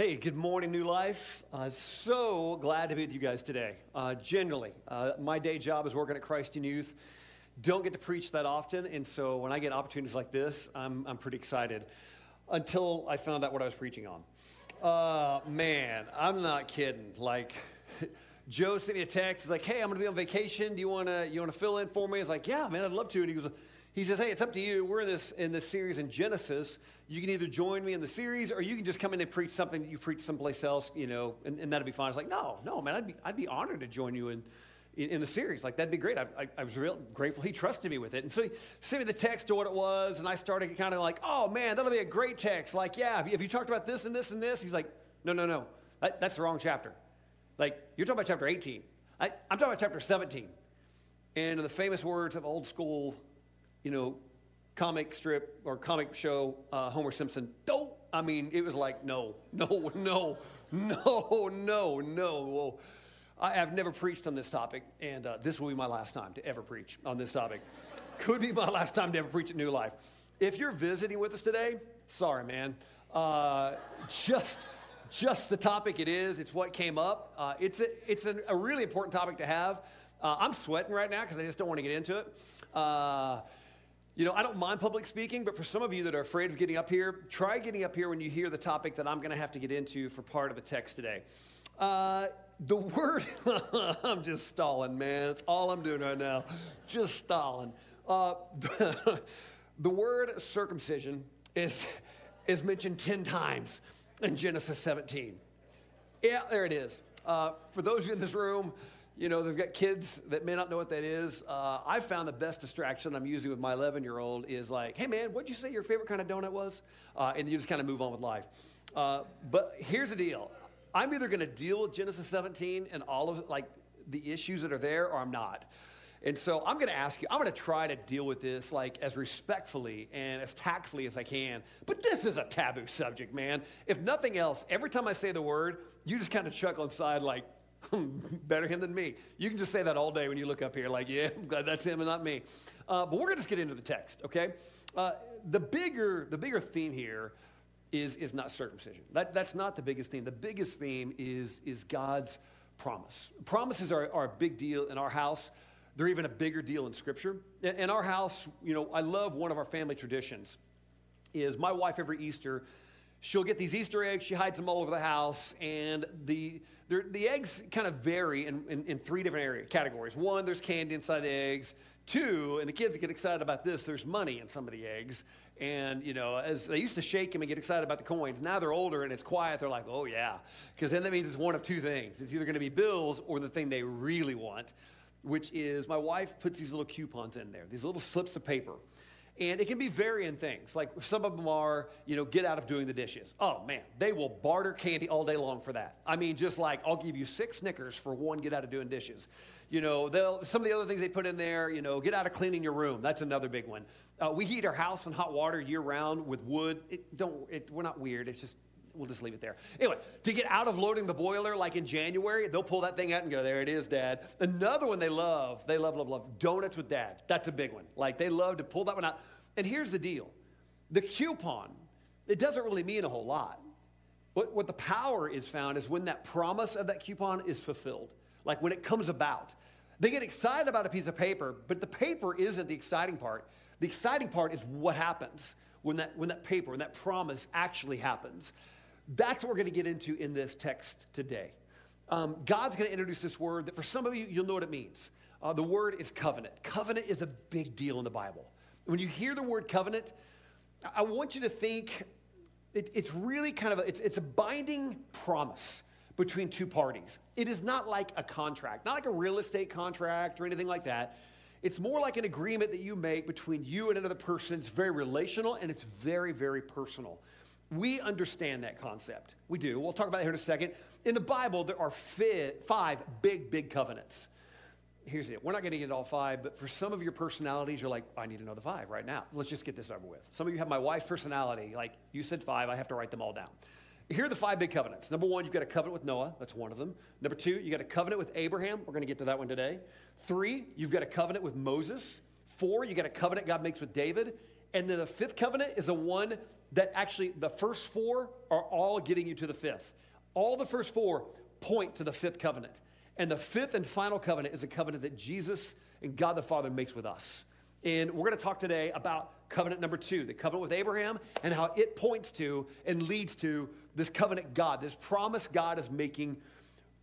Hey, good morning, New Life. Uh, so glad to be with you guys today. Uh, generally, uh, my day job is working at Christ in Youth. Don't get to preach that often, and so when I get opportunities like this, I'm, I'm pretty excited until I found out what I was preaching on. Uh, man, I'm not kidding. Like, Joe sent me a text. He's like, "Hey, I'm going to be on vacation. Do you want to you want to fill in for me?" Was like, "Yeah, man, I'd love to." And he goes, he says, "Hey, it's up to you. We're in this in this series in Genesis. You can either join me in the series, or you can just come in and preach something that you preach someplace else, you know, and, and that'd be fine." I was like, "No, no, man, I'd be I'd be honored to join you in." In, in the series, like that'd be great. I, I, I, was real grateful he trusted me with it, and so he sent me the text to what it was, and I started kind of like, "Oh man, that'll be a great text." Like, yeah, have you, have you talked about this and this and this? He's like, "No, no, no, that, that's the wrong chapter. Like, you're talking about chapter 18. I, I'm talking about chapter 17." And the famous words of old school, you know, comic strip or comic show, uh, Homer Simpson, don't. I mean, it was like, no, no, no, no, no, no. I have never preached on this topic, and uh, this will be my last time to ever preach on this topic. Could be my last time to ever preach at New Life. If you're visiting with us today, sorry, man. Uh, just, just the topic it is. It's what came up. Uh, it's a, it's a, a, really important topic to have. Uh, I'm sweating right now because I just don't want to get into it. You know, I don't mind public speaking, but for some of you that are afraid of getting up here, try getting up here when you hear the topic that I'm going to have to get into for part of the text today. Uh, the word, I'm just stalling, man. That's all I'm doing right now. Just stalling. Uh, the word circumcision is, is mentioned 10 times in Genesis 17. Yeah, there it is. Uh, for those of you in this room, you know, they've got kids that may not know what that is. Uh, I found the best distraction I'm using with my 11 year old is like, hey man, what'd you say your favorite kind of donut was? Uh, and you just kind of move on with life. Uh, but here's the deal I'm either going to deal with Genesis 17 and all of like the issues that are there, or I'm not. And so I'm going to ask you, I'm going to try to deal with this like as respectfully and as tactfully as I can. But this is a taboo subject, man. If nothing else, every time I say the word, you just kind of chuckle inside like, better him than me. You can just say that all day when you look up here, like, yeah, I'm glad that's him and not me. Uh, but we're going to just get into the text, okay? Uh, the bigger the bigger theme here is is not circumcision. That, that's not the biggest theme. The biggest theme is is God's promise. Promises are, are a big deal in our house. They're even a bigger deal in Scripture. In, in our house, you know, I love one of our family traditions. Is my wife every Easter she'll get these Easter eggs. She hides them all over the house. And the, the eggs kind of vary in, in, in, three different area, categories. One, there's candy inside the eggs. Two, and the kids get excited about this, there's money in some of the eggs. And, you know, as they used to shake them and get excited about the coins, now they're older and it's quiet. They're like, oh, yeah. Because then that means it's one of two things it's either going to be bills or the thing they really want, which is my wife puts these little coupons in there, these little slips of paper. And it can be varying things. Like some of them are, you know, get out of doing the dishes. Oh man, they will barter candy all day long for that. I mean, just like I'll give you six Snickers for one get out of doing dishes. You know, they'll, some of the other things they put in there, you know, get out of cleaning your room. That's another big one. Uh, we heat our house in hot water year round with wood. It don't, it, we're not weird. It's just we'll just leave it there. Anyway, to get out of loading the boiler, like in January, they'll pull that thing out and go, there it is, Dad. Another one they love, they love, love, love, donuts with Dad. That's a big one. Like they love to pull that one out. And here's the deal the coupon, it doesn't really mean a whole lot. What, what the power is found is when that promise of that coupon is fulfilled, like when it comes about. They get excited about a piece of paper, but the paper isn't the exciting part. The exciting part is what happens when that, when that paper, when that promise actually happens. That's what we're going to get into in this text today. Um, God's going to introduce this word that for some of you, you'll know what it means. Uh, the word is covenant. Covenant is a big deal in the Bible. When you hear the word covenant, I want you to think it, it's really kind of a, it's, it's a binding promise between two parties. It is not like a contract, not like a real estate contract or anything like that. It's more like an agreement that you make between you and another person. It's very relational and it's very, very personal. We understand that concept. We do. We'll talk about it here in a second. In the Bible, there are five big, big covenants. Here's it. We're not going to get all five, but for some of your personalities, you're like, I need to know the five right now. Let's just get this over with. Some of you have my wife's personality. Like, you said five, I have to write them all down. Here are the five big covenants. Number one, you've got a covenant with Noah. That's one of them. Number two, you've got a covenant with Abraham. We're going to get to that one today. Three, you've got a covenant with Moses. Four, you've got a covenant God makes with David. And then the fifth covenant is the one that actually, the first four are all getting you to the fifth. All the first four point to the fifth covenant. And the fifth and final covenant is a covenant that Jesus and God the Father makes with us. And we're going to talk today about covenant number two, the covenant with Abraham, and how it points to and leads to this covenant God, this promise God is making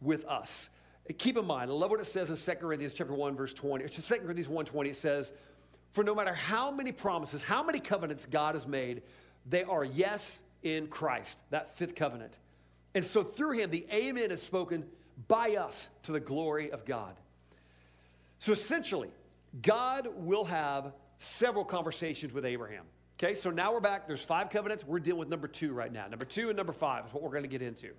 with us. Keep in mind, I love what it says in 2 Corinthians chapter 1, verse 20. It's 2 Corinthians 1 20, it says, For no matter how many promises, how many covenants God has made, they are yes in Christ, that fifth covenant. And so through him, the amen is spoken by us to the glory of God. So essentially, God will have several conversations with Abraham. Okay, so now we're back. There's five covenants. We're dealing with number two right now. Number two and number five is what we're going to get into.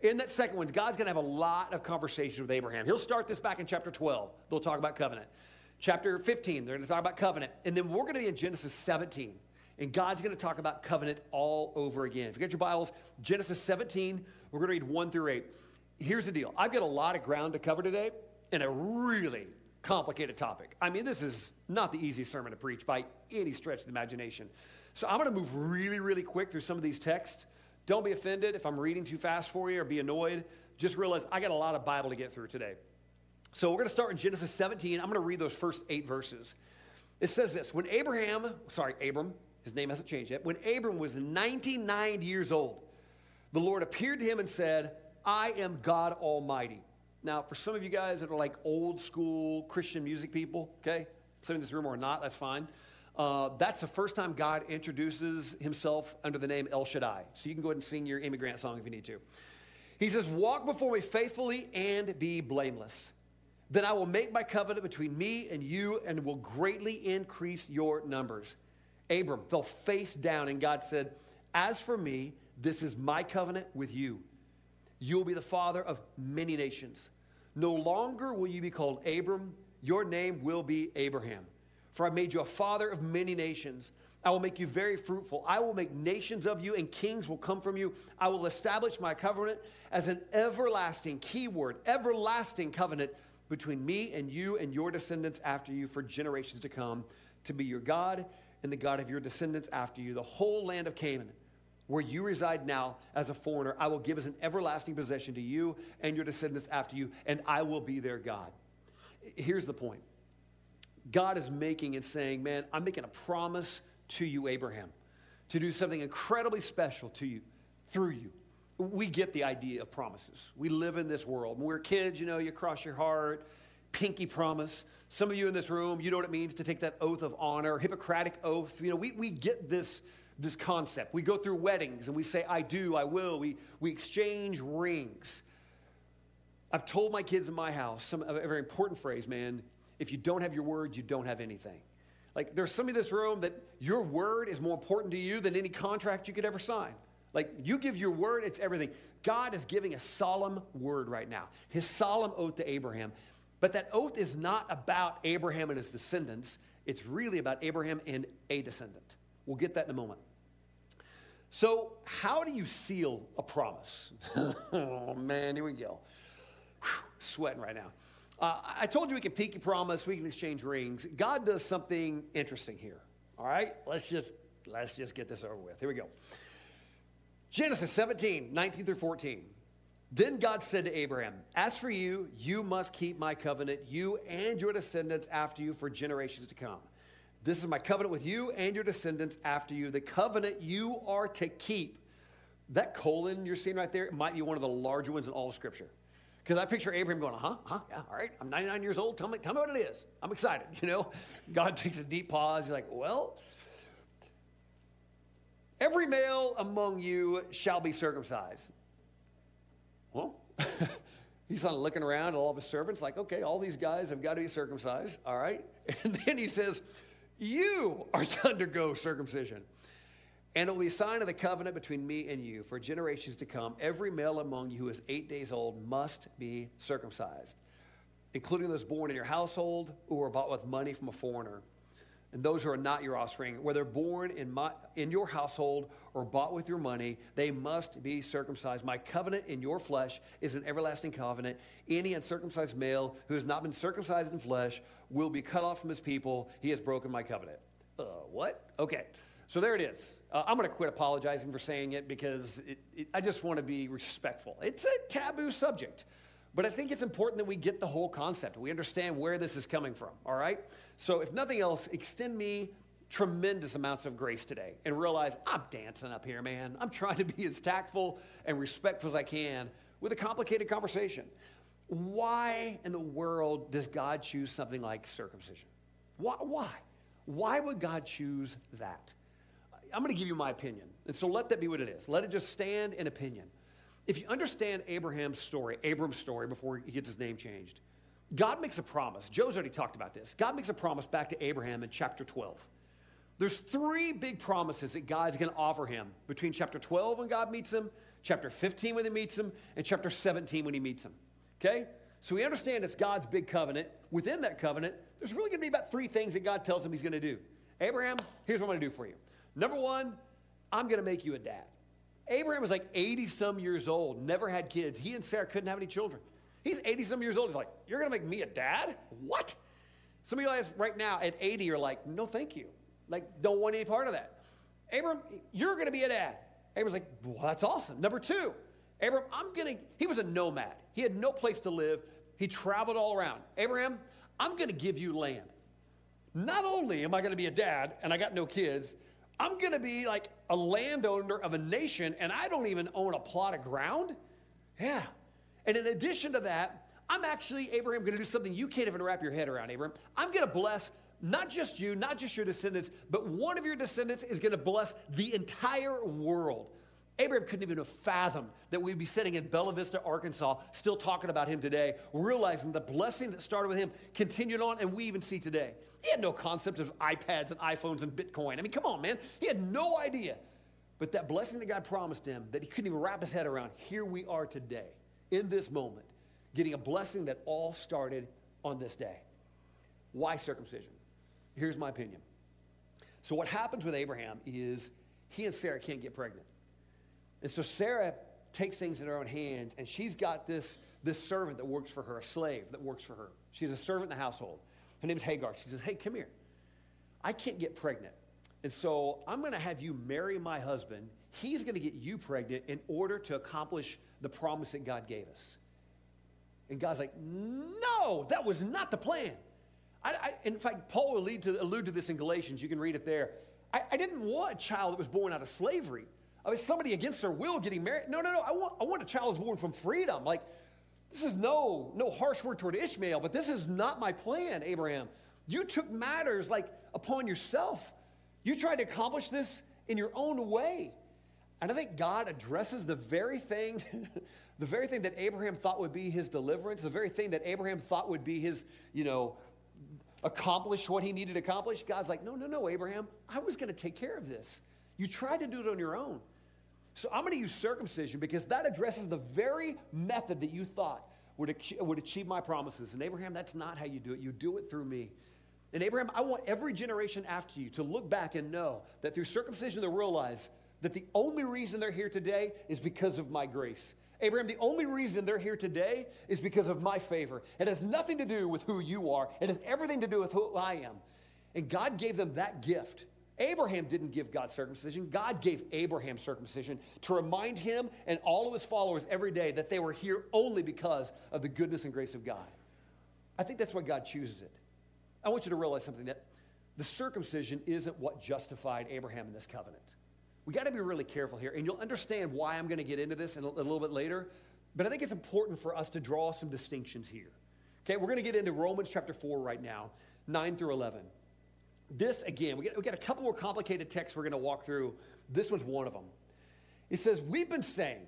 In that second one, God's going to have a lot of conversations with Abraham. He'll start this back in chapter 12. They'll talk about covenant. Chapter 15, they're going to talk about covenant. And then we're going to be in Genesis 17. And God's going to talk about covenant all over again. If you get your Bibles, Genesis 17, we're going to read 1 through 8. Here's the deal I've got a lot of ground to cover today and a really complicated topic. I mean, this is not the easiest sermon to preach by any stretch of the imagination. So I'm going to move really, really quick through some of these texts. Don't be offended if I'm reading too fast for you or be annoyed. Just realize I got a lot of Bible to get through today. So we're going to start in Genesis 17. I'm going to read those first eight verses. It says this When Abraham, sorry, Abram, his name hasn't changed yet, when Abram was 99 years old, the Lord appeared to him and said, I am God Almighty. Now, for some of you guys that are like old school Christian music people, okay, some in this room or not, that's fine. Uh, that's the first time God introduces himself under the name El Shaddai. So you can go ahead and sing your Amy Grant song if you need to. He says, Walk before me faithfully and be blameless. Then I will make my covenant between me and you and will greatly increase your numbers. Abram fell face down, and God said, As for me, this is my covenant with you. You will be the father of many nations. No longer will you be called Abram, your name will be Abraham. For I made you a father of many nations. I will make you very fruitful. I will make nations of you, and kings will come from you. I will establish my covenant as an everlasting, keyword, everlasting covenant between me and you and your descendants after you for generations to come, to be your God and the God of your descendants after you, the whole land of Canaan where you reside now as a foreigner, I will give as an everlasting possession to you and your descendants after you, and I will be their God. Here's the point God is making and saying, Man, I'm making a promise to you, Abraham, to do something incredibly special to you through you. We get the idea of promises. We live in this world. When we're kids, you know, you cross your heart, pinky promise. Some of you in this room, you know what it means to take that oath of honor, Hippocratic oath. You know, we, we get this this concept. We go through weddings and we say, I do, I will. We, we exchange rings. I've told my kids in my house some, a very important phrase, man. If you don't have your word, you don't have anything. Like, there's some in this room that your word is more important to you than any contract you could ever sign. Like, you give your word, it's everything. God is giving a solemn word right now, his solemn oath to Abraham. But that oath is not about Abraham and his descendants, it's really about Abraham and a descendant. We'll get that in a moment. So, how do you seal a promise? oh, man, here we go. Whew, sweating right now. Uh, I told you we can pinky promise, we can exchange rings. God does something interesting here. All right, let's just let's just get this over with. Here we go. Genesis 17, 19 through 14. Then God said to Abraham, As for you, you must keep my covenant, you and your descendants after you for generations to come. This is my covenant with you and your descendants after you, the covenant you are to keep. That colon you're seeing right there might be one of the larger ones in all of Scripture. Because I picture Abraham going, huh, huh, yeah, all right, I'm 99 years old. Tell me, tell me what it is. I'm excited. You know, God takes a deep pause. He's like, well, every male among you shall be circumcised. Well, he's of looking around at all of his servants, like, okay, all these guys have got to be circumcised. All right. And then he says, you are to undergo circumcision. And it will be a sign of the covenant between me and you for generations to come. Every male among you who is eight days old must be circumcised, including those born in your household or are bought with money from a foreigner and those who are not your offspring, whether born in, my, in your household or bought with your money, they must be circumcised. My covenant in your flesh is an everlasting covenant. Any uncircumcised male who has not been circumcised in flesh will be cut off from his people. He has broken my covenant. Uh, what? Okay. So there it is. Uh, I'm going to quit apologizing for saying it because it, it, I just want to be respectful. It's a taboo subject, but I think it's important that we get the whole concept. We understand where this is coming from, all right? So if nothing else, extend me tremendous amounts of grace today and realize I'm dancing up here, man. I'm trying to be as tactful and respectful as I can with a complicated conversation. Why in the world does God choose something like circumcision? Why? Why, why would God choose that? I'm going to give you my opinion. And so let that be what it is. Let it just stand in opinion. If you understand Abraham's story, Abram's story before he gets his name changed, God makes a promise. Joe's already talked about this. God makes a promise back to Abraham in chapter 12. There's three big promises that God's going to offer him between chapter 12 when God meets him, chapter 15 when he meets him, and chapter 17 when he meets him. Okay? So we understand it's God's big covenant. Within that covenant, there's really going to be about three things that God tells him he's going to do. Abraham, here's what I'm going to do for you. Number one, I'm going to make you a dad. Abraham was like 80 some years old, never had kids. He and Sarah couldn't have any children. He's 80 some years old. He's like, You're going to make me a dad? What? Some of you guys right now at 80 are like, No, thank you. Like, don't want any part of that. Abram, you're going to be a dad. Abram's like, Well, that's awesome. Number two, Abram, I'm going to, he was a nomad. He had no place to live. He traveled all around. Abraham, I'm going to give you land. Not only am I going to be a dad and I got no kids, I'm going to be like a landowner of a nation and I don't even own a plot of ground? Yeah. And in addition to that, I'm actually, Abraham, going to do something you can't even wrap your head around, Abraham. I'm going to bless not just you, not just your descendants, but one of your descendants is going to bless the entire world. Abraham couldn't even have fathomed that we'd be sitting in Bella Vista, Arkansas, still talking about him today, realizing the blessing that started with him continued on, and we even see today. He had no concept of iPads and iPhones and Bitcoin. I mean, come on, man. He had no idea. But that blessing that God promised him, that he couldn't even wrap his head around, here we are today, in this moment, getting a blessing that all started on this day. Why circumcision? Here's my opinion. So, what happens with Abraham is he and Sarah can't get pregnant. And so Sarah takes things in her own hands, and she's got this, this servant that works for her, a slave that works for her. She's a servant in the household. Her name is Hagar. She says, Hey, come here. I can't get pregnant. And so I'm going to have you marry my husband. He's going to get you pregnant in order to accomplish the promise that God gave us. And God's like, No, that was not the plan. I, I, in fact, Paul will allude to, allude to this in Galatians. You can read it there. I, I didn't want a child that was born out of slavery. I mean, somebody against their will getting married. No, no, no. I want, I want a child who's born from freedom. Like, this is no, no harsh word toward Ishmael, but this is not my plan, Abraham. You took matters like upon yourself. You tried to accomplish this in your own way. And I think God addresses the very thing, the very thing that Abraham thought would be his deliverance, the very thing that Abraham thought would be his, you know, accomplish what he needed to accomplish. God's like, no, no, no, Abraham, I was going to take care of this. You tried to do it on your own. So I'm going to use circumcision because that addresses the very method that you thought would, would achieve my promises. And Abraham, that's not how you do it. You do it through me. And Abraham, I want every generation after you to look back and know that through circumcision they'll realize that the only reason they're here today is because of my grace. Abraham, the only reason they're here today is because of my favor. It has nothing to do with who you are, it has everything to do with who I am. And God gave them that gift Abraham didn't give God circumcision. God gave Abraham circumcision to remind him and all of his followers every day that they were here only because of the goodness and grace of God. I think that's why God chooses it. I want you to realize something that the circumcision isn't what justified Abraham in this covenant. We got to be really careful here, and you'll understand why I'm going to get into this in a, a little bit later. But I think it's important for us to draw some distinctions here. Okay, we're going to get into Romans chapter 4 right now, 9 through 11. This, again, we got, we got a couple more complicated texts we're going to walk through. This one's one of them. It says, We've been saying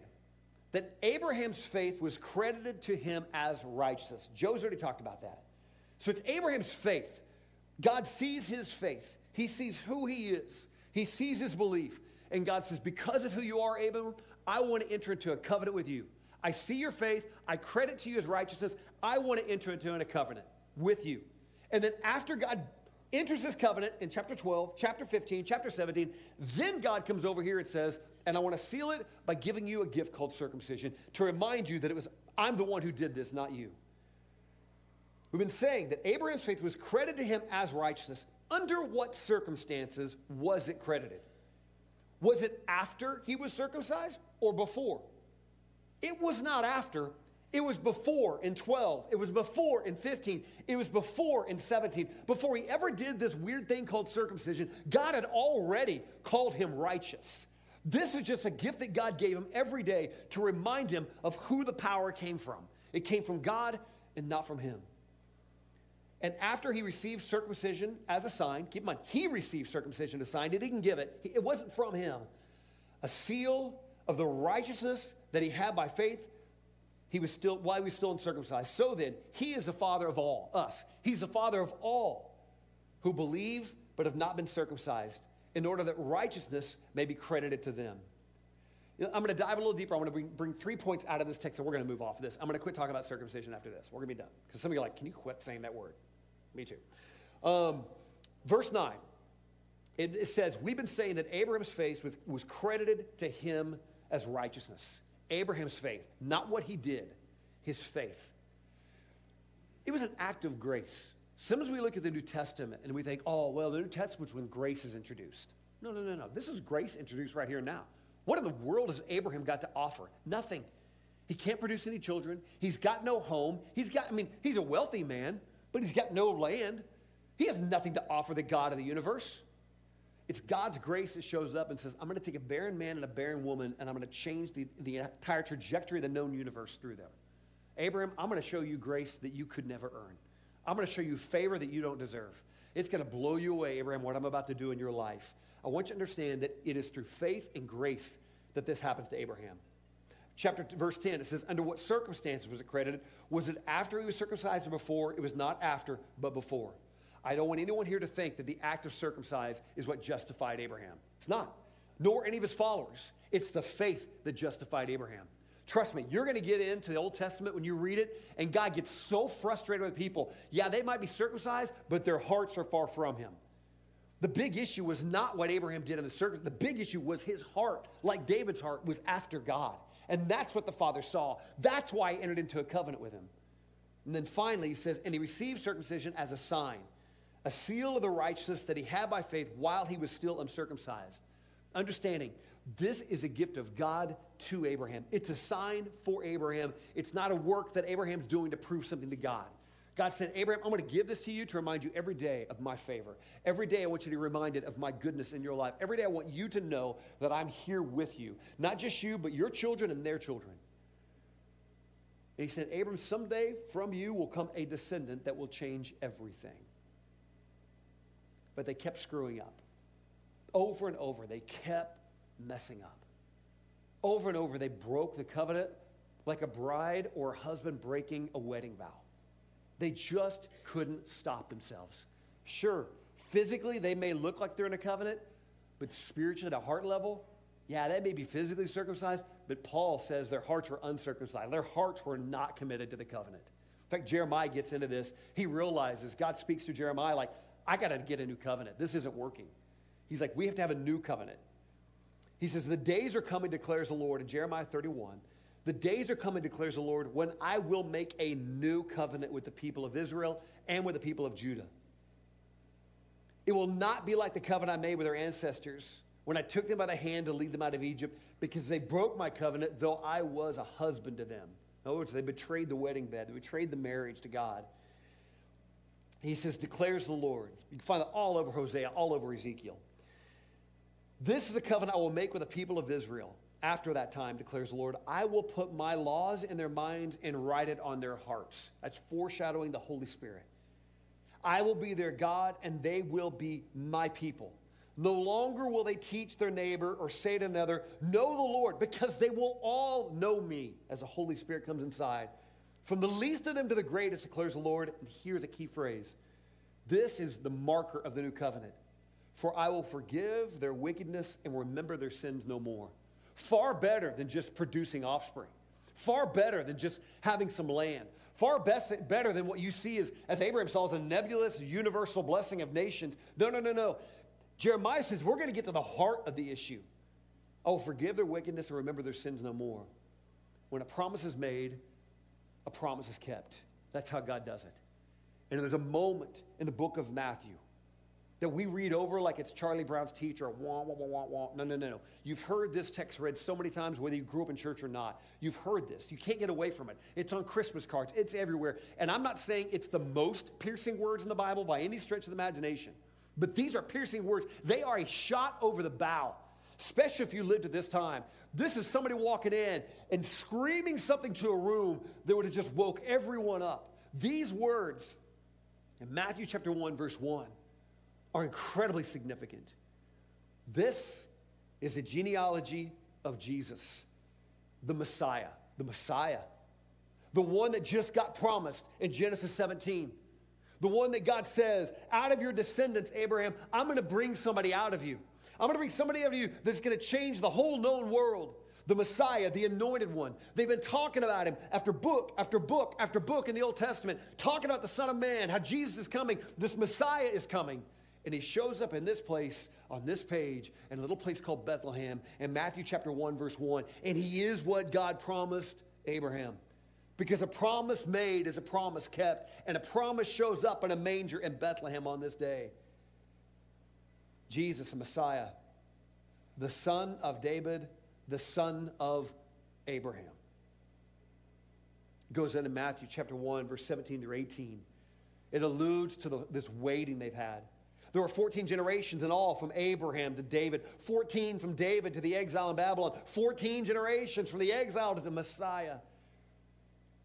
that Abraham's faith was credited to him as righteousness. Joe's already talked about that. So it's Abraham's faith. God sees his faith, he sees who he is, he sees his belief. And God says, Because of who you are, Abram, I want to enter into a covenant with you. I see your faith. I credit to you as righteousness. I want to enter into a covenant with you. And then after God enters this covenant in chapter 12, chapter 15, chapter 17. Then God comes over here and says, and I want to seal it by giving you a gift called circumcision to remind you that it was I'm the one who did this, not you. We've been saying that Abraham's faith was credited to him as righteousness. under what circumstances was it credited? Was it after he was circumcised or before? It was not after, it was before in 12. It was before in 15. It was before in 17. Before he ever did this weird thing called circumcision, God had already called him righteous. This is just a gift that God gave him every day to remind him of who the power came from. It came from God and not from him. And after he received circumcision as a sign, keep in mind, he received circumcision as a sign. He didn't give it, it wasn't from him. A seal of the righteousness that he had by faith, he was still, while he was still uncircumcised. So then, he is the father of all, us. He's the father of all who believe but have not been circumcised, in order that righteousness may be credited to them. I'm going to dive a little deeper. I'm going to bring, bring three points out of this text, and we're going to move off of this. I'm going to quit talking about circumcision after this. We're going to be done. Because some of you are like, can you quit saying that word? Me too. Um, verse 9, it, it, says, We've been saying that Abraham's faith was, was credited to him as righteousness. Abraham's faith, not what he did, his faith. It was an act of grace. Sometimes we look at the New Testament and we think, oh, well, the New Testament's when grace is introduced. No, no, no, no. This is grace introduced right here now. What in the world has Abraham got to offer? Nothing. He can't produce any children. He's got no home. He's got, I mean, he's a wealthy man, but he's got no land. He has nothing to offer the God of the universe. It's God's grace that shows up and says, I'm going to take a barren man and a barren woman, and I'm going to change the, the entire trajectory of the known universe through them. Abraham, I'm going to show you grace that you could never earn. I'm going to show you favor that you don't deserve. It's going to blow you away, Abraham, what I'm about to do in your life. I want you to understand that it is through faith and grace that this happens to Abraham. Chapter verse 10, it says, Under what circumstances was it credited? Was it after he was circumcised or before? It was not after, but before. I don't want anyone here to think that the act of circumcise is what justified Abraham. It's not, nor any of his followers. It's the faith that justified Abraham. Trust me, you're going to get into the Old Testament when you read it, and God gets so frustrated with people. Yeah, they might be circumcised, but their hearts are far from Him. The big issue was not what Abraham did in the circumcision. The big issue was his heart, like David's heart, was after God. And that's what the Father saw. That's why he entered into a covenant with him. And then finally, he says, and he received circumcision as a sign a seal of the righteousness that he had by faith while he was still uncircumcised. Understanding, this is a gift of God to Abraham. It's a sign for Abraham. It's not a work that Abraham's doing to prove something to God. God said, Abraham, I'm going to give this to you to remind you every day of my favor. Every day I want you to be reminded of my goodness in your life. Every day I want you to know that I'm here with you. Not just you, but your children and their children. And he said, Abram, someday from you will come a descendant that will change everything but they kept screwing up. Over and over, they kept messing up. Over and over, they broke the covenant like a bride or a husband breaking a wedding vow. They just couldn't stop themselves. Sure, physically, they may look like they're in a covenant, but spiritually, at a heart level, yeah, they may be physically circumcised, but Paul says their hearts were uncircumcised. Their hearts were not committed to the covenant. In fact, Jeremiah gets into this. He realizes, God speaks to Jeremiah like, I got to get a new covenant. This isn't working. He's like, we have to have a new covenant. He says, The days are coming, declares the Lord in Jeremiah 31. The days are coming, declares the Lord, when I will make a new covenant with the people of Israel and with the people of Judah. It will not be like the covenant I made with their ancestors when I took them by the hand to lead them out of Egypt, because they broke my covenant, though I was a husband to them. In other words, they betrayed the wedding bed, they betrayed the marriage to God. He says, declares the Lord. You can find it all over Hosea, all over Ezekiel. This is the covenant I will make with the people of Israel. After that time, declares the Lord, I will put my laws in their minds and write it on their hearts. That's foreshadowing the Holy Spirit. I will be their God, and they will be my people. No longer will they teach their neighbor or say to another, Know the Lord, because they will all know me as the Holy Spirit comes inside. From the least of them to the greatest, declares the Lord. And here's a key phrase this is the marker of the new covenant. For I will forgive their wickedness and remember their sins no more. Far better than just producing offspring. Far better than just having some land. Far best, better than what you see as, as Abraham saw as a nebulous, universal blessing of nations. No, no, no, no. Jeremiah says we're going to get to the heart of the issue. Oh, forgive their wickedness and remember their sins no more. When a promise is made, a promise is kept. That's how God does it. And there's a moment in the book of Matthew that we read over like it's Charlie Brown's teacher, wah, wah, wah, wah, wah. No, no, no, no. You've heard this text read so many times, whether you grew up in church or not. You've heard this. You can't get away from it. It's on Christmas cards, it's everywhere. And I'm not saying it's the most piercing words in the Bible by any stretch of the imagination, but these are piercing words. They are a shot over the bow, especially if you lived at this time. This is somebody walking in and screaming something to a room that would have just woke everyone up. These words in Matthew chapter 1, verse 1 are incredibly significant. This is the genealogy of Jesus, the Messiah, the Messiah, the one that just got promised in Genesis 17. The one that God says, out of your descendants, Abraham, I'm to bring somebody out of you. I'm to bring somebody out of you that's to change the whole known world. The Messiah, the anointed one. They've been talking about him after book after book after book in the Old Testament, talking about the Son of Man, how Jesus is coming, this Messiah is coming. And he shows up in this place on this page in a little place called Bethlehem in Matthew chapter 1, verse 1. And he is what God promised Abraham. Because a promise made is a promise kept, and a promise shows up in a manger in Bethlehem on this day. Jesus, the Messiah, the son of David, the son of Abraham. Goes into Matthew chapter 1, verse 17 through 18. It alludes to the, this waiting they've had. There were 14 generations in all from Abraham to David, 14 from David to the exile in Babylon, 14 generations from the exile to the Messiah.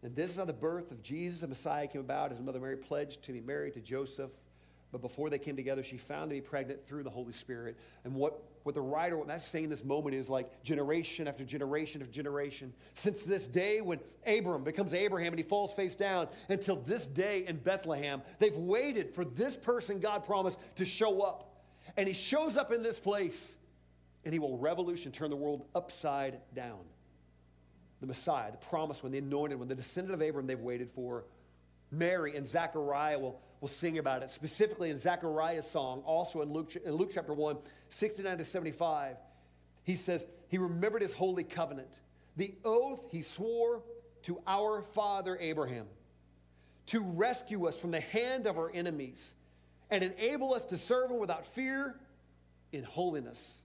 And this is how the birth of Jesus, the Messiah, came about. His mother Mary pledged to be married to Joseph. But before they came together, she found to be pregnant through the Holy Spirit. And what, what the writer, what that's saying in this moment is like generation after generation after generation. Since this day when Abram becomes Abraham and he falls face down until this day in Bethlehem, they've waited for this person God promised to show up. And he shows up in this place and he will revolution, turn the world upside down. The Messiah, the promised one, the anointed one, the descendant of Abraham they've waited for. Mary and Zechariah will will sing about it, specifically in Zechariah's song, also in Luke, in Luke chapter 1, 69 to 75. He says, He remembered His holy covenant, the oath He swore to our father Abraham to rescue us from the hand of our enemies and enable us to serve Him without fear in holiness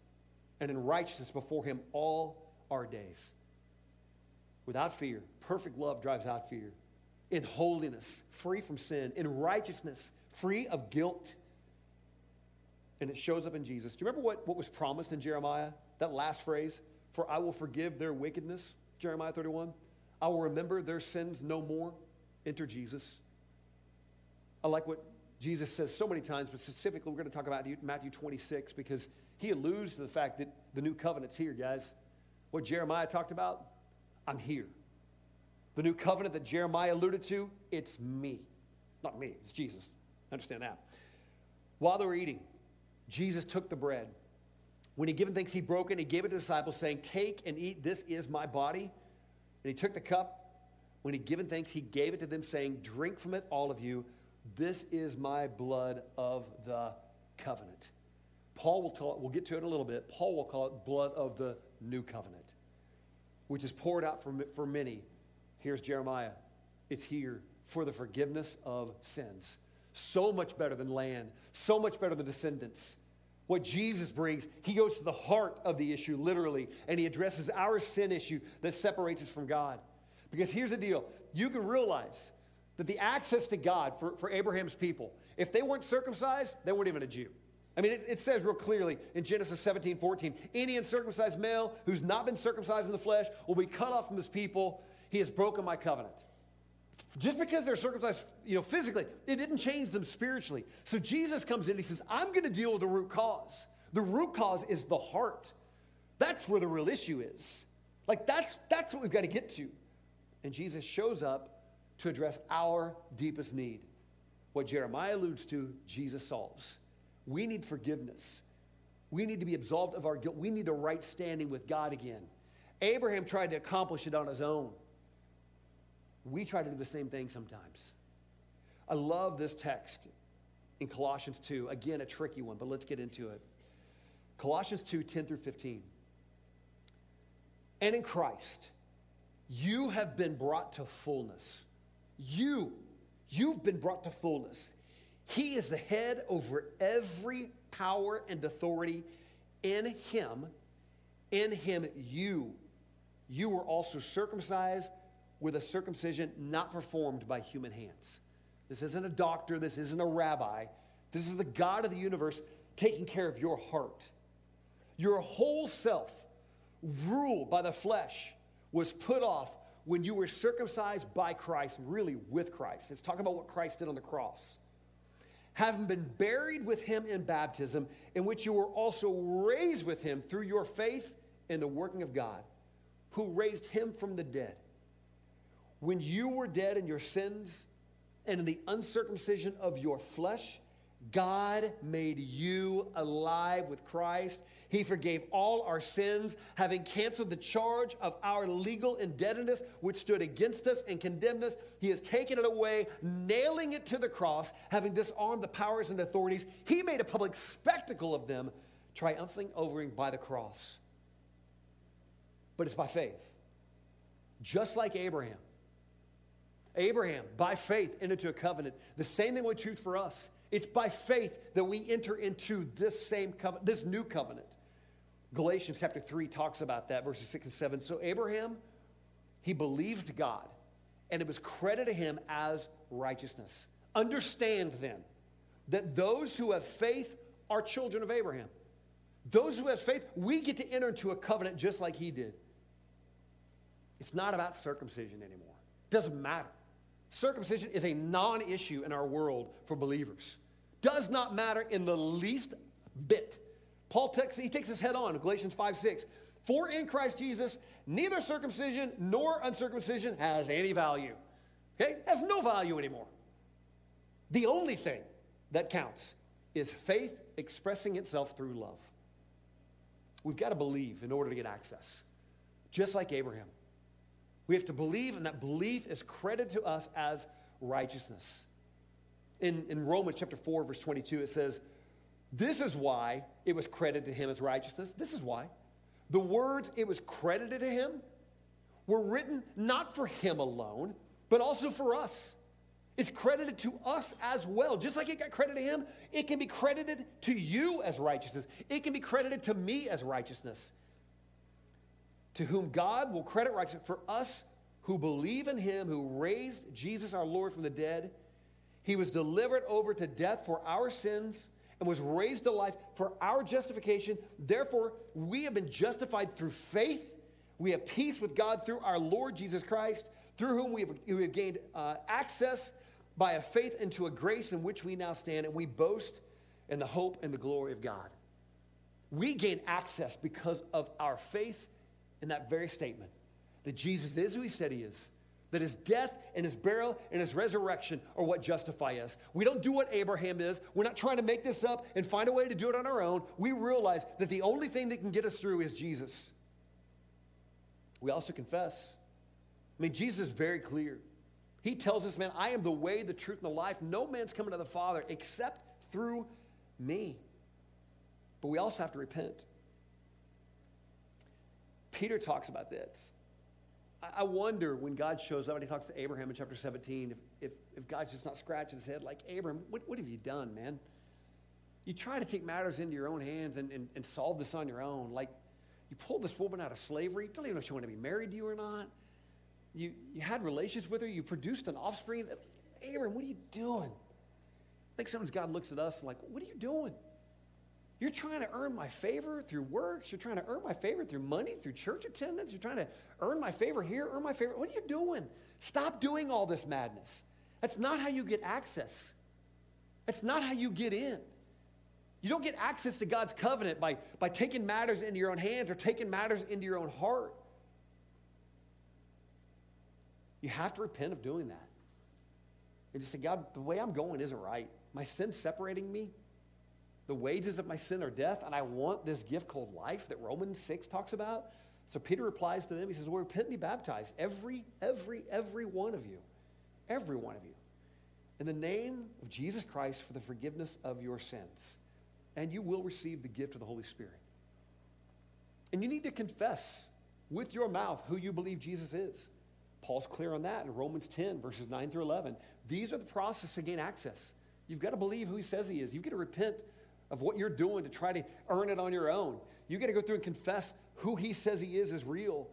and in righteousness before Him all our days. Without fear, perfect love drives out fear in holiness, free from sin, in righteousness, free of guilt. And it shows up in Jesus. Do you remember what, what was promised in Jeremiah? That last phrase, for I will forgive their wickedness, Jeremiah 31. I will remember their sins no more. Enter Jesus. I like what Jesus says so many times, but specifically, we're going to talk about Matthew 26 because he alludes to the fact that the new covenant's here, guys. What Jeremiah talked about, I'm here. The new covenant that Jeremiah alluded to, it's me. Not me, it's Jesus. Understand that. While they were eating, Jesus took the bread. When he given thanks, he broke it. He gave it to the disciples, saying, Take and eat, this is my body. And he took the cup. When he given thanks, he gave it to them, saying, Drink from it, all of you. This is my blood of the covenant. Paul will talk, we'll get to it in a little bit. Paul will call it blood of the new covenant, which is poured out for, for many Here's Jeremiah. It's here for the forgiveness of sins. So much better than land, so much better than descendants. What Jesus brings, he goes to the heart of the issue, literally, and he addresses our sin issue that separates us from God. Because here's the deal you can realize that the access to God for, for Abraham's people, if they weren't circumcised, they weren't even a Jew. I mean, it, it, says real clearly in Genesis 17, 14, any uncircumcised male who's not been circumcised in the flesh will be cut off from his people he has broken my covenant. Just because they're circumcised, you know, physically, it didn't change them spiritually. So Jesus comes in, he says, I'm going to deal with the root cause. The root cause is the heart. That's where the real issue is. Like that's that's what we've got to get to. And Jesus shows up to address our deepest need. What Jeremiah alludes to, Jesus solves. We need forgiveness. We need to be absolved of our guilt. We need a right standing with God again. Abraham tried to accomplish it on his own. We try to do the same thing sometimes. I love this text in Colossians 2. Again, a tricky one, but let's get into it. Colossians 2 10 through 15. And in Christ, you have been brought to fullness. You, you've been brought to fullness. He is the head over every power and authority in him. In him, you, you were also circumcised with a circumcision not performed by human hands. This isn't a doctor, this isn't a rabbi. This is the God of the universe taking care of your heart. Your whole self, ruled by the flesh, was put off when you were circumcised by Christ, really with Christ. It's talking about what Christ did on the cross. Having been buried with him in baptism, in which you were also raised with him through your faith in the working of God, who raised him from the dead. When you were dead in your sins and in the uncircumcision of your flesh, God made you alive with Christ. He forgave all our sins, having canceled the charge of our legal indebtedness, which stood against us and condemned us. He has taken it away, nailing it to the cross, having disarmed the powers and authorities. He made a public spectacle of them, triumphing over him by the cross. But it's by faith, just like Abraham. Abraham, by faith, entered into a covenant. The same thing would true for us. It's by faith that we enter into this same covenant, this new covenant. Galatians chapter 3 talks about that, verses 6 and 7. So Abraham, he believed God, and it was credited to him as righteousness. Understand then that those who have faith are children of Abraham. Those who have faith, we get to enter into a covenant just like he did. It's not about circumcision anymore. It doesn't matter. Circumcision is a non issue in our world for believers. Does not matter in the least bit. Paul takes, he takes his head on, Galatians 5 6. For in Christ Jesus, neither circumcision nor uncircumcision has any value. Okay? Has no value anymore. The only thing that counts is faith expressing itself through love. We've got to believe in order to get access, just like Abraham. We have to believe, and that belief is credited to us as righteousness. In, in Romans chapter 4, verse 22, it says, This is why it was credited to him as righteousness. This is why. The words it was credited to him were written not for him alone, but also for us. It's credited to us as well. Just like it got credited to him, it can be credited to you as righteousness. It can be credited to me as righteousness to whom God will credit righteousness for us who believe in him who raised Jesus our Lord from the dead. He was delivered over to death for our sins and was raised to life for our justification. Therefore, we have been justified through faith. We have peace with God through our Lord Jesus Christ, through whom we have, we have gained uh, access by a faith into a grace in which we now stand, and we boast in the hope and the glory of God. We gain access because of our faith in that very statement that Jesus is who he said he is. That his death and his burial and his resurrection are what justify us. We don't do what Abraham is. We're not trying to make this up and find a way to do it on our own. We realize that the only thing that can get us through is Jesus. We also confess. I mean, Jesus is very clear. He tells us, man, I am the way, the truth, and the life. No man's coming to the Father except through me. But we also have to repent. Peter talks about this. I wonder when God shows up and he talks to Abraham in chapter 17, if, if, if God's just not scratching his head like, Abraham, what, what have you done, man? You try to take matters into your own hands and, and, and solve this on your own. Like, you pulled this woman out of slavery. Don't even know if she wanted to be married to you or not. You, you had relations with her. You produced an offspring. Abraham, what are you doing? I think sometimes God looks at us like, what are you doing? You're trying to earn my favor through works. You're trying to earn my favor through money, through church attendance. You're trying to earn my favor here, earn my favor. What are you doing? Stop doing all this madness. That's not how you get access. That's not how you get in. You don't get access to God's covenant by, by taking matters into your own hands or taking matters into your own heart. You have to repent of doing that. And just say, God, the way I'm going isn't right. My sin's separating me. The wages of my sin are death, and I want this gift called life that Romans 6 talks about. So Peter replies to them, he says, Well, repent and be baptized. Every, every, every one of you. Every one of you. In the name of Jesus Christ for the forgiveness of your sins. And you will receive the gift of the Holy Spirit. And you need to confess with your mouth who you believe Jesus is. Paul's clear on that in Romans 10, verses 9 through 11. These are the process to gain access You've got to believe who he says he is. You've got to repent of what you're doing to try to earn it on your own. You've got to go through and confess who he says he is is real.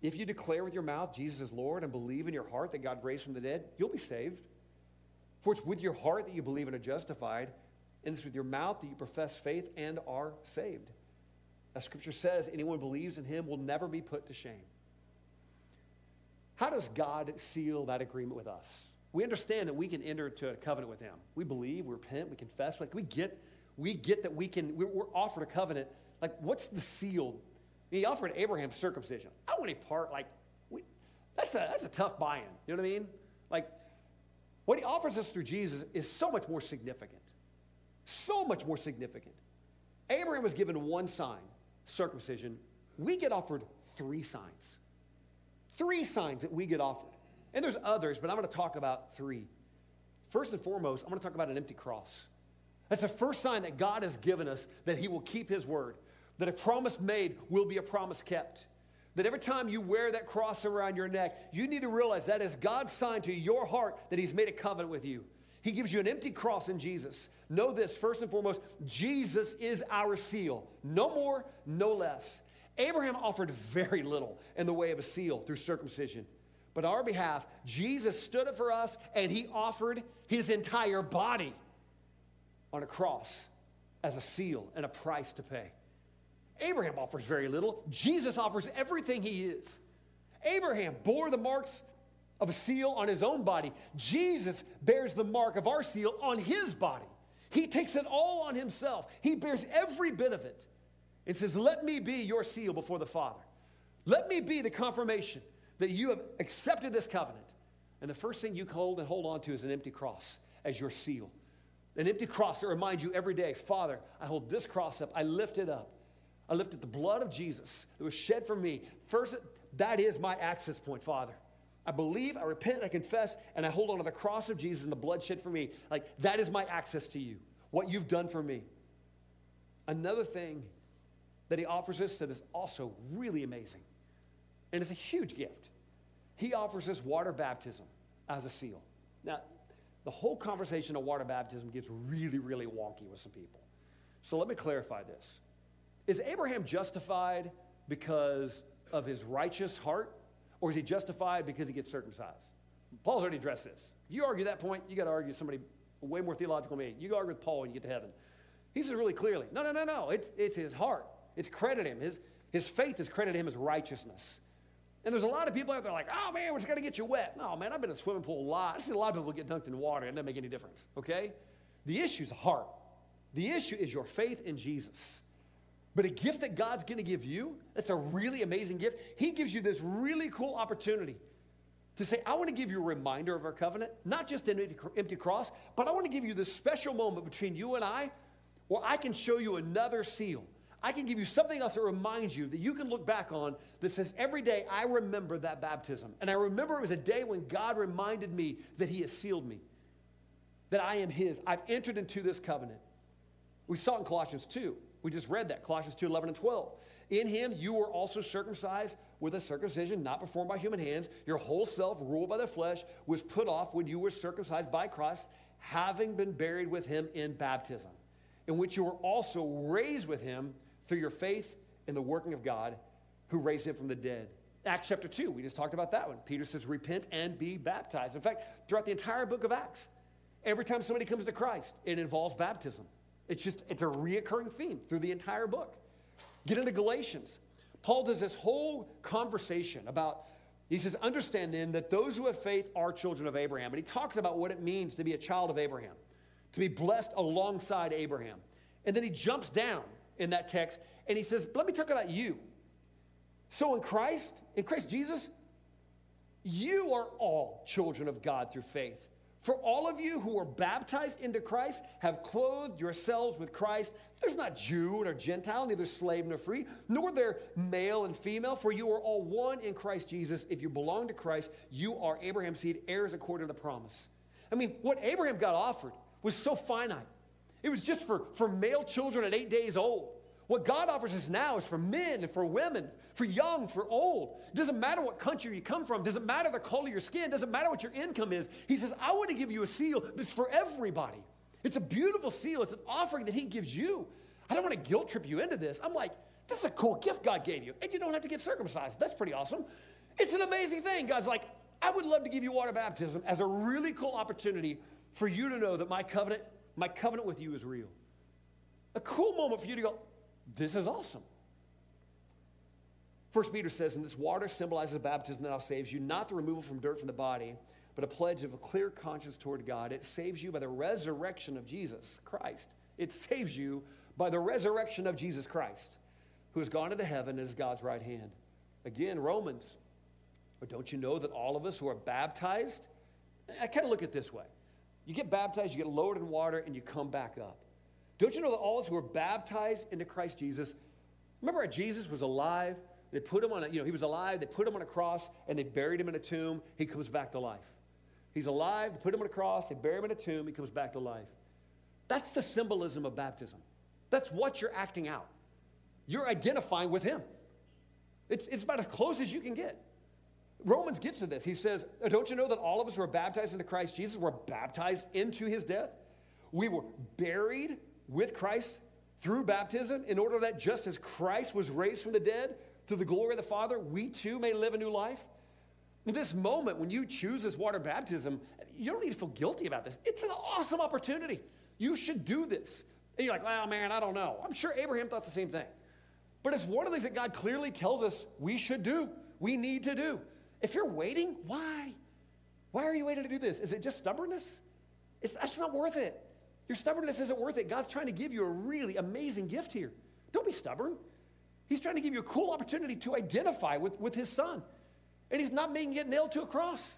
If you declare with your mouth Jesus is Lord and believe in your heart that God raised from the dead, you'll be saved. For it's with your heart that you believe and are justified, and it's with your mouth that you profess faith and are saved. As scripture says, anyone who believes in him will never be put to shame. How does God seal that agreement with us? We understand that we can enter into a covenant with him. We believe, we repent, we confess. Like we get, we get that we can, we're, offered a covenant. Like, what's the seal? He offered Abraham circumcision. I want any part, like, we, that's, a, that's a tough buy in. You know what I mean? Like, what he offers us through Jesus is so much more significant. So much more significant. Abraham was given one sign, circumcision. We get offered three signs. Three signs that we get offered. And there's others, but I'm going to talk about three. First and foremost, I'm going to talk about an empty cross. That's the first sign that God has given us that He will keep His word, that a promise made will be a promise kept. That every time you wear that cross around your neck, you need to realize that is God's sign to your heart that He's made a covenant with you. He gives you an empty cross in Jesus. Know this, first and foremost, Jesus is our seal. No more, no less. Abraham offered very little in the way of a seal through circumcision. But on our behalf, Jesus stood up for us and he offered his entire body on a cross as a seal and a price to pay. Abraham offers very little, Jesus offers everything he is. Abraham bore the marks of a seal on his own body. Jesus bears the mark of our seal on his body. He takes it all on himself. He bears every bit of it and says, Let me be your seal before the Father. Let me be the confirmation that you have accepted this covenant. And the first thing you hold and hold on to is an empty cross as your seal. An empty cross that reminds you every day, Father, I hold this cross up, I lift it up. I lifted the blood of Jesus that was shed for me. First, that is my access point, Father. I believe, I repent, I confess, and I hold on to the cross of Jesus and the blood shed for me. Like, that is my access to you, what you've done for me. Another thing that he offers us that is also really amazing, and it's a huge gift. He offers us water baptism as a seal. Now, the whole conversation of water baptism gets really, really wonky with some people. So let me clarify this. Is Abraham justified because of his righteous heart? Or is he justified because he gets circumcised? Paul's already addressed this. If you argue that point, you got to argue somebody way more theological than me. You argue with Paul and you get to heaven. He says really clearly, no, no, no, no. It's, it's his heart. It's credited him. His, his faith is credited him as righteousness. And there's a lot of people out there like, oh man, we're just to get you wet. No, man, I've been in a swimming pool a lot. I see a lot of people get dunked in water and it doesn't make any difference, okay? The issue is the heart. The issue is your faith in Jesus. But a gift that God's to give you, that's a really amazing gift. He gives you this really cool opportunity to say, I want to give you a reminder of our covenant, not just an empty cross, but I want to give you this special moment between you and I where I can show you another seal. I can give you something else that reminds you that you can look back on that says, every day I remember that baptism. And I remember it was a day when God reminded me that He has sealed me, that I am His. I've entered into this covenant. We saw in Colossians 2. We just read that, Colossians 2 11 and 12. In him you were also circumcised with a circumcision not performed by human hands. Your whole self, ruled by the flesh, was put off when you were circumcised by Christ, having been buried with him in baptism, in which you were also raised with him through your faith in the working of God who raised him from the dead. Acts chapter 2, we just talked about that one. Peter says, Repent and be baptized. In fact, throughout the entire book of Acts, every time somebody comes to Christ, it involves baptism. It's just, it's a reoccurring theme through the entire book. Get into Galatians. Paul does this whole conversation about, he says, understand then that those who have faith are children of Abraham. And he talks about what it means to be a child of Abraham, to be blessed alongside Abraham. And then he jumps down in that text and he says, let me talk about you. So in Christ, in Christ Jesus, you are all children of God through faith. For all of you who are baptized into Christ have clothed yourselves with Christ. There's not Jew nor Gentile, neither slave nor free, nor there male and female, for you are all one in Christ Jesus. If you belong to Christ, you are Abraham's seed, heirs according to the promise. I mean, what Abraham got offered was so finite. It was just for, for male children at eight days old. What God offers us now is for men and for women, for young, for old. It doesn't matter what country you come from, doesn't matter the color of your skin, doesn't matter what your income is. He says, I want to give you a seal that's for everybody. It's a beautiful seal, it's an offering that He gives you. I don't want to guilt trip you into this. I'm like, this is a cool gift God gave you, and you don't have to get circumcised. That's pretty awesome. It's an amazing thing. God's like, I would love to give you water baptism as a really cool opportunity for you to know that my covenant, my covenant with you is real. A cool moment for you to go, this is awesome. First Peter says, and this water symbolizes the baptism that now saves you, not the removal from dirt from the body, but a pledge of a clear conscience toward God. It saves you by the resurrection of Jesus Christ. It saves you by the resurrection of Jesus Christ, who has gone into heaven and is God's right hand. Again, Romans. But don't you know that all of us who are baptized, I kind of look at this way. You get baptized, you get lowered in water, and you come back up. Don't you know that all us who are baptized into Christ Jesus, remember how Jesus was alive? They put him on a, you know, he was alive, they put him on a cross, and they buried him in a tomb. He comes back to life. He's alive, they put him on a cross, they bury him in a tomb, he comes back to life. That's the symbolism of baptism. That's what you're acting out. You're identifying with him. It's, it's about as close as you can get. Romans gets to this. He says, Don't you know that all of us who are baptized into Christ Jesus were baptized into his death? We were buried with Christ through baptism in order that just as Christ was raised from the dead through the glory of the Father, we too may live a new life. In this moment, when you choose this water baptism, you don't need to feel guilty about this. It's an awesome opportunity. You should do this. And you're like, well, man, I don't know. I'm sure Abraham thought the same thing. But it's one of the things that God clearly tells us we should do, we need to do. If you're waiting, why? Why are you waiting to do this? Is it just stubbornness? It's, that's not worth it. Your stubbornness isn't worth it. God's trying to give you a really amazing gift here. Don't be stubborn. He's trying to give you a cool opportunity to identify with, with his son. And he's not making it nailed to a cross.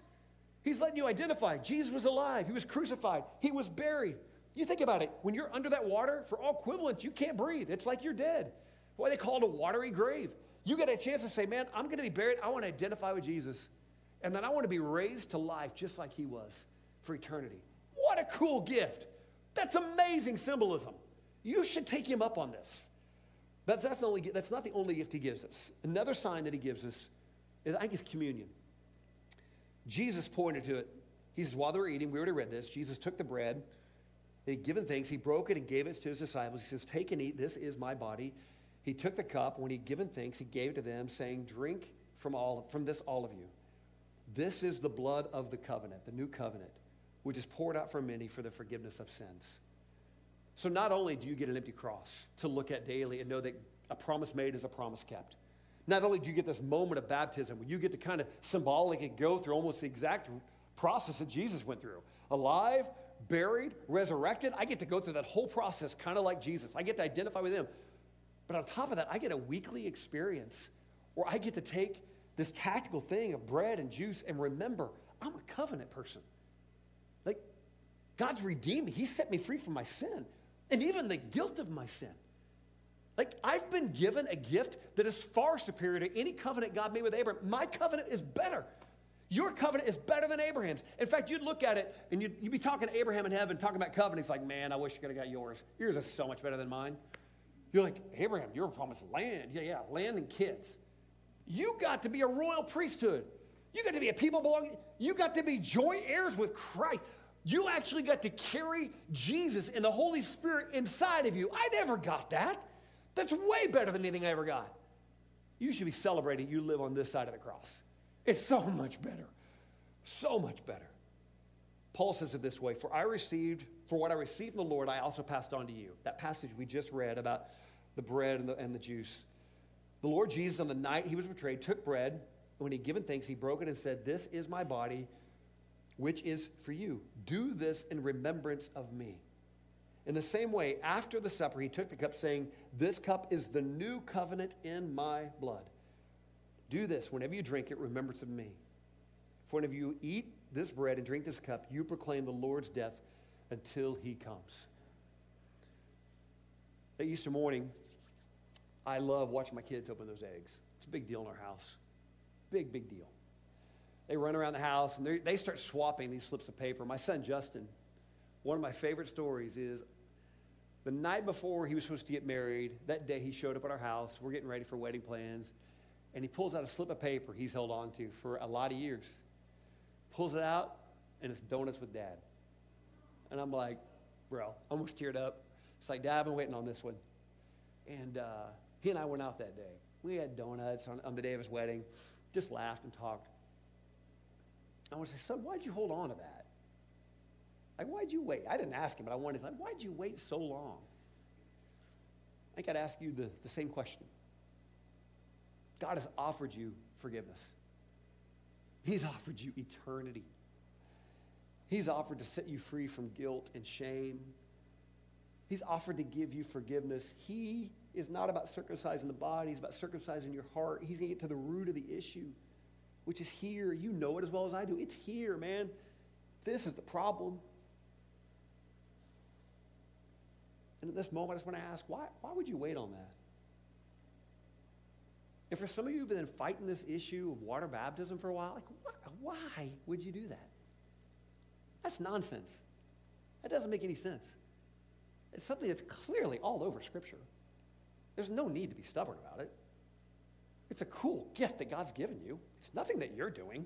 He's letting you identify Jesus was alive, he was crucified, he was buried. You think about it, when you're under that water, for all equivalents, you can't breathe. It's like you're dead. Why they call it a watery grave. You get a chance to say, man, I'm going to be buried. I want to identify with Jesus. And then I want to be raised to life just like he was for eternity. What a cool gift. That's amazing symbolism. You should take him up on this. That's, that's, only, that's not the only gift he gives us. Another sign that he gives us is, I think, is communion. Jesus pointed to it. He says, while they were eating, we already read this, Jesus took the bread, he'd given thanks, he broke it and gave it to his disciples. He says, Take and eat, this is my body. He took the cup, when he'd given thanks, he gave it to them, saying, Drink from, all, from this, all of you. This is the blood of the covenant, the new covenant which is poured out for many for the forgiveness of sins. So not only do you get an empty cross to look at daily and know that a promise made is a promise kept, not only do you get this moment of baptism where you get to kind of symbolically go through almost the exact process that Jesus went through alive, buried, resurrected. I get to go through that whole process kind of like Jesus. I get to identify with him. But on top of that, I get a weekly experience where I get to take this tactical thing of bread and juice and remember I'm a covenant person. Like, God's redeemed me. He set me free from my sin and even the guilt of my sin. Like, I've been given a gift that is far superior to any covenant God made with Abraham. My covenant is better. Your covenant is better than Abraham's. In fact, you'd look at it and you'd, you'd be talking to Abraham in heaven, talking about covenants, like, man, I wish you could have got yours. Yours is so much better than mine. You're like, Abraham, you're promised land. Yeah, yeah, land and kids. You got to be a royal priesthood. You got to be a people belonging. You got to be joint heirs with Christ. You actually got to carry Jesus and the Holy Spirit inside of you. I never got that. That's way better than anything I ever got. You should be celebrating you live on this side of the cross. It's so much better. So much better. Paul says it this way For I received, for what I received from the Lord, I also passed on to you. That passage we just read about the bread and the, and the juice. The Lord Jesus, on the night he was betrayed, took bread, and when he given thanks, he broke it and said, This is my body which is for you. Do this in remembrance of me. In the same way, after the supper, he took the cup, saying, This cup is the new covenant in my blood. Do this whenever you drink it, remembrance of me. For whenever you eat this bread and drink this cup, you proclaim the Lord's death until he comes. That Easter morning, I love watching my kids open those eggs. It's a big deal in our house. Big, big deal. They run around the house and they start swapping these slips of paper. My son Justin, one of my favorite stories is The night before he was supposed to get married, that day he showed up at our house. We're getting ready for wedding plans. And he pulls out a slip of paper he's held on to for a lot of years. Pulls it out, and it's donuts with dad. And I'm like, bro, almost teared up. It's like, Dad, I've been waiting on this one. And uh, he and I went out that day. We had donuts on, on the day of his wedding, just laughed and talked. I want to say, son, why'd you hold on to that? Like, why'd you wait? I didn't ask him, but I wanted to, like, why'd you wait so long? I think I'd ask you the, the same question. God has offered you forgiveness. He's offered you eternity. He's offered to set you free from guilt and shame. He's offered to give you forgiveness. He is not about circumcising the body, he's about circumcising your heart. He's going to get to the root of the issue, which is here. You know it as well as I do. It's here, man. This is the problem. And at this moment, I just want to ask why, why would you wait on that? And for some of you who've been fighting this issue of water baptism for a while, like, why would you do that? That's nonsense. That doesn't make any sense. It's something that's clearly all over Scripture. There's no need to be stubborn about it. It's a cool gift that God's given you. It's nothing that you're doing.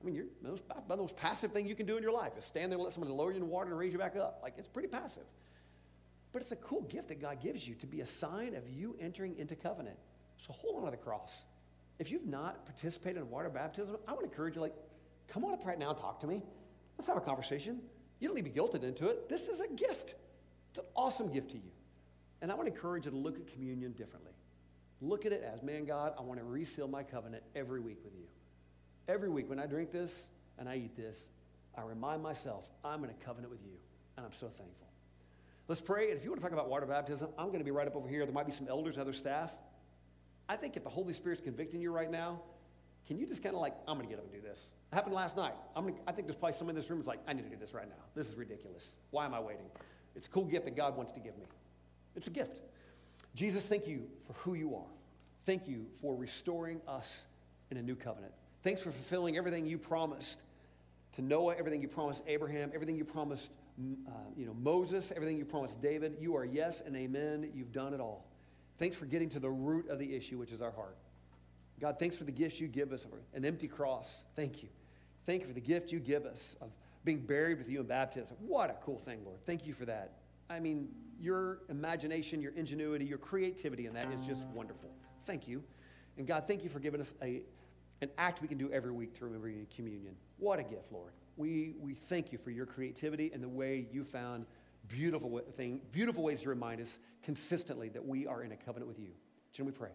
I mean, you're the most, the most passive thing you can do in your life is stand there and let somebody lower you in the water and raise you back up. Like, it's pretty passive. But it's a cool gift that God gives you to be a sign of you entering into covenant. So hold on to the cross. If you've not participated in water baptism, I would encourage you, like, come on up right now and talk to me. Let's have a conversation. You don't need to be guilted into it. This is a gift. It's an awesome gift to you. And I want to encourage you to look at communion differently. Look at it as, man, God, I want to reseal my covenant every week with you. Every week when I drink this and I eat this, I remind myself I'm in a covenant with you. And I'm so thankful. Let's pray. And if you want to talk about water baptism, I'm going to be right up over here. There might be some elders, other staff. I think if the Holy Spirit's convicting you right now, can you just kind of like, I'm going to get up and do this? It happened last night. I'm gonna, I think there's probably someone in this room who's like, I need to do this right now. This is ridiculous. Why am I waiting? It's a cool gift that God wants to give me. It's a gift. Jesus, thank you for who you are. Thank you for restoring us in a new covenant. Thanks for fulfilling everything you promised to Noah, everything you promised Abraham, everything you promised uh, you know, Moses, everything you promised David. You are yes and amen. You've done it all. Thanks for getting to the root of the issue, which is our heart. God, thanks for the gifts you give us of an empty cross. Thank you. Thank you for the gift you give us of being buried with you in baptism. What a cool thing, Lord. Thank you for that. I mean, your imagination, your ingenuity, your creativity in that is just ah. wonderful. Thank you. And God, thank you for giving us a, an act we can do every week to through every communion. What a gift, Lord. We, we thank you for your creativity and the way you found beautiful, thing, beautiful ways to remind us consistently that we are in a covenant with you. Jim, we pray.